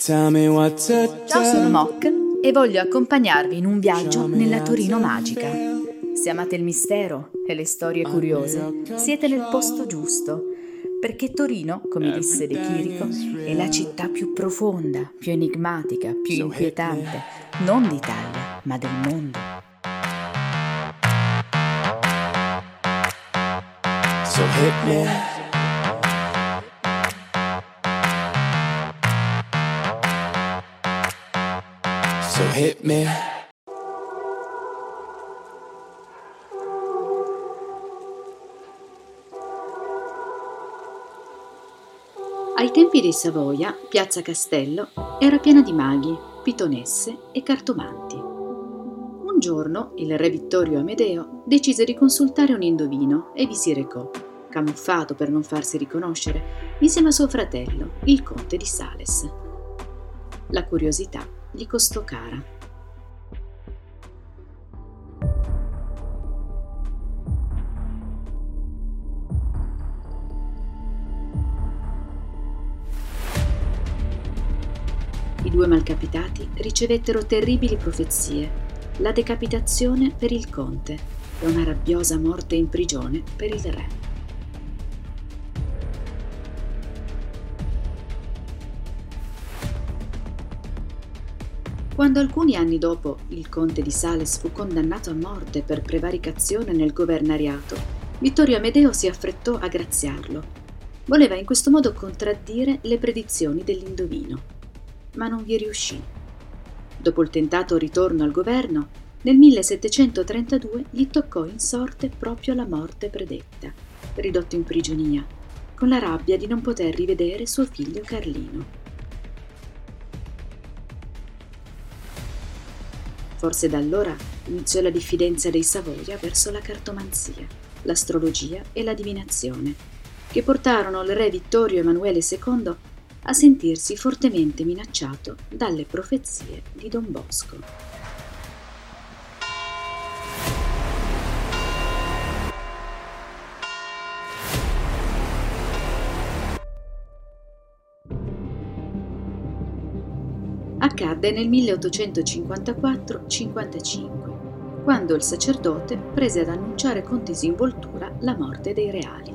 Ciao, sono Mock e voglio accompagnarvi in un viaggio nella Torino magica. Se amate il mistero e le storie curiose, siete nel posto giusto, perché Torino, come disse De Chirico, è la città più profonda, più enigmatica, più inquietante, non d'Italia, ma del mondo. So hit me. Hit me. Ai tempi dei Savoia, Piazza Castello era piena di maghi, pitonesse e cartomanti. Un giorno il re Vittorio Amedeo decise di consultare un indovino e vi si recò, camuffato per non farsi riconoscere, insieme a suo fratello, il conte di Sales. La curiosità gli costò cara. I due malcapitati ricevettero terribili profezie, la decapitazione per il conte e una rabbiosa morte in prigione per il re. Quando alcuni anni dopo il conte di Sales fu condannato a morte per prevaricazione nel governariato, Vittorio Amedeo si affrettò a graziarlo. Voleva in questo modo contraddire le predizioni dell'indovino, ma non vi riuscì. Dopo il tentato ritorno al governo, nel 1732 gli toccò in sorte proprio la morte predetta, ridotto in prigionia, con la rabbia di non poter rivedere suo figlio Carlino. Forse da allora iniziò la diffidenza dei Savoia verso la cartomanzia, l'astrologia e la divinazione, che portarono il re Vittorio Emanuele II a sentirsi fortemente minacciato dalle profezie di Don Bosco. Accadde nel 1854-55, quando il sacerdote prese ad annunciare con disinvoltura la morte dei reali.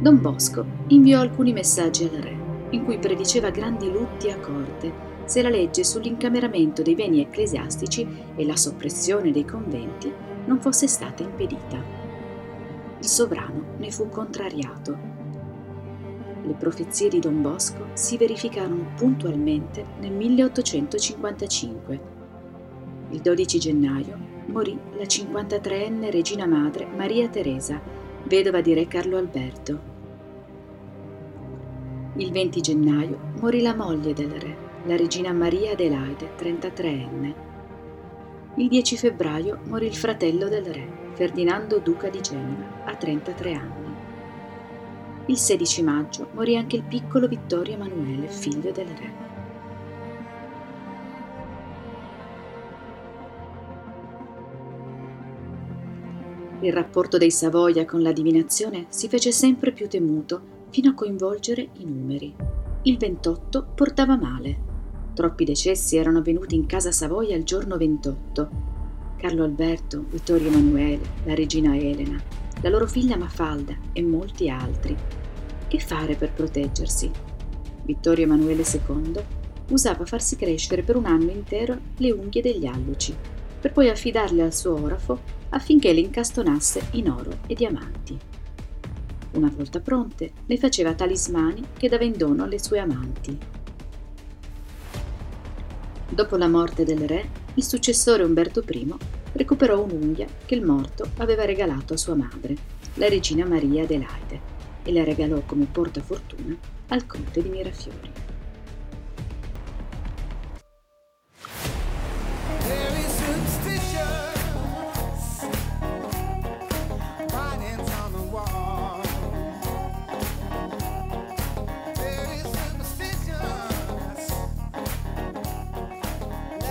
Don Bosco inviò alcuni messaggi al re, in cui prediceva grandi lutti a corte se la legge sull'incameramento dei beni ecclesiastici e la soppressione dei conventi non fosse stata impedita. Il sovrano ne fu contrariato le profezie di Don Bosco si verificarono puntualmente nel 1855. Il 12 gennaio morì la 53enne regina madre Maria Teresa, vedova di re Carlo Alberto. Il 20 gennaio morì la moglie del re, la regina Maria Adelaide, 33enne. Il 10 febbraio morì il fratello del re, Ferdinando Duca di Genova, a 33 anni. Il 16 maggio morì anche il piccolo Vittorio Emanuele, figlio del re. Il rapporto dei Savoia con la divinazione si fece sempre più temuto fino a coinvolgere i numeri. Il 28 portava male. Troppi decessi erano avvenuti in casa Savoia il giorno 28. Carlo Alberto, Vittorio Emanuele, la regina Elena, la loro figlia Mafalda e molti altri. Che fare per proteggersi? Vittorio Emanuele II usava farsi crescere per un anno intero le unghie degli alluci, per poi affidarle al suo orafo affinché le incastonasse in oro e diamanti. Una volta pronte, le faceva talismani che dava in dono alle sue amanti. Dopo la morte del re, il successore Umberto I recuperò un'unghia che il morto aveva regalato a sua madre, la regina Maria Adelaide, e la regalò come portafortuna al conte di Mirafiori.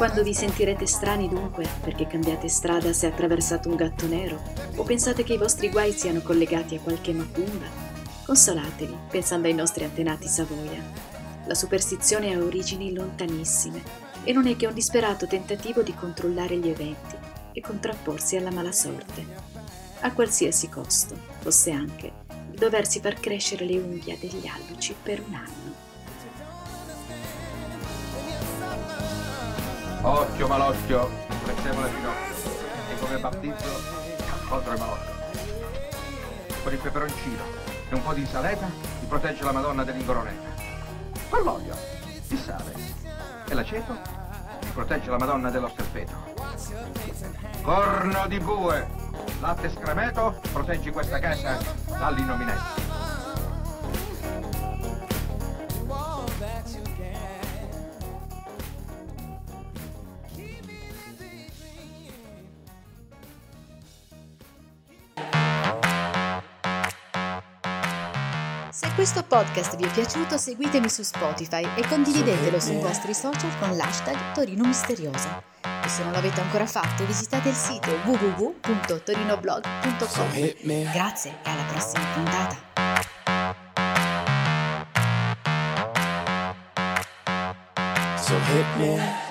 Quando vi sentirete strani dunque perché cambiate strada se attraversate un gatto nero o pensate che i vostri guai siano collegati a qualche macumba, consolatevi pensando ai nostri antenati Savoia. La superstizione ha origini lontanissime e non è che un disperato tentativo di controllare gli eventi e contrapporsi alla mala sorte, a qualsiasi costo, fosse anche il doversi far crescere le unghie degli alluci per un anno. Occhio malocchio, mettiamo le ginocchia e come battizzo contro il malocchio. Con il peperoncino e un po' di insalata ti protegge la Madonna dell'ingoronetta. Con l'olio, il sale e l'aceto ti protegge la Madonna dello sterpeto. Corno di bue, latte scremeto, proteggi questa casa dall'innominenza. Se questo podcast vi è piaciuto seguitemi su Spotify e condividetelo sui vostri social con l'hashtag Torino Misteriosa. E se non l'avete ancora fatto visitate il sito www.torinoblog.com. Grazie e alla prossima puntata. So hit me.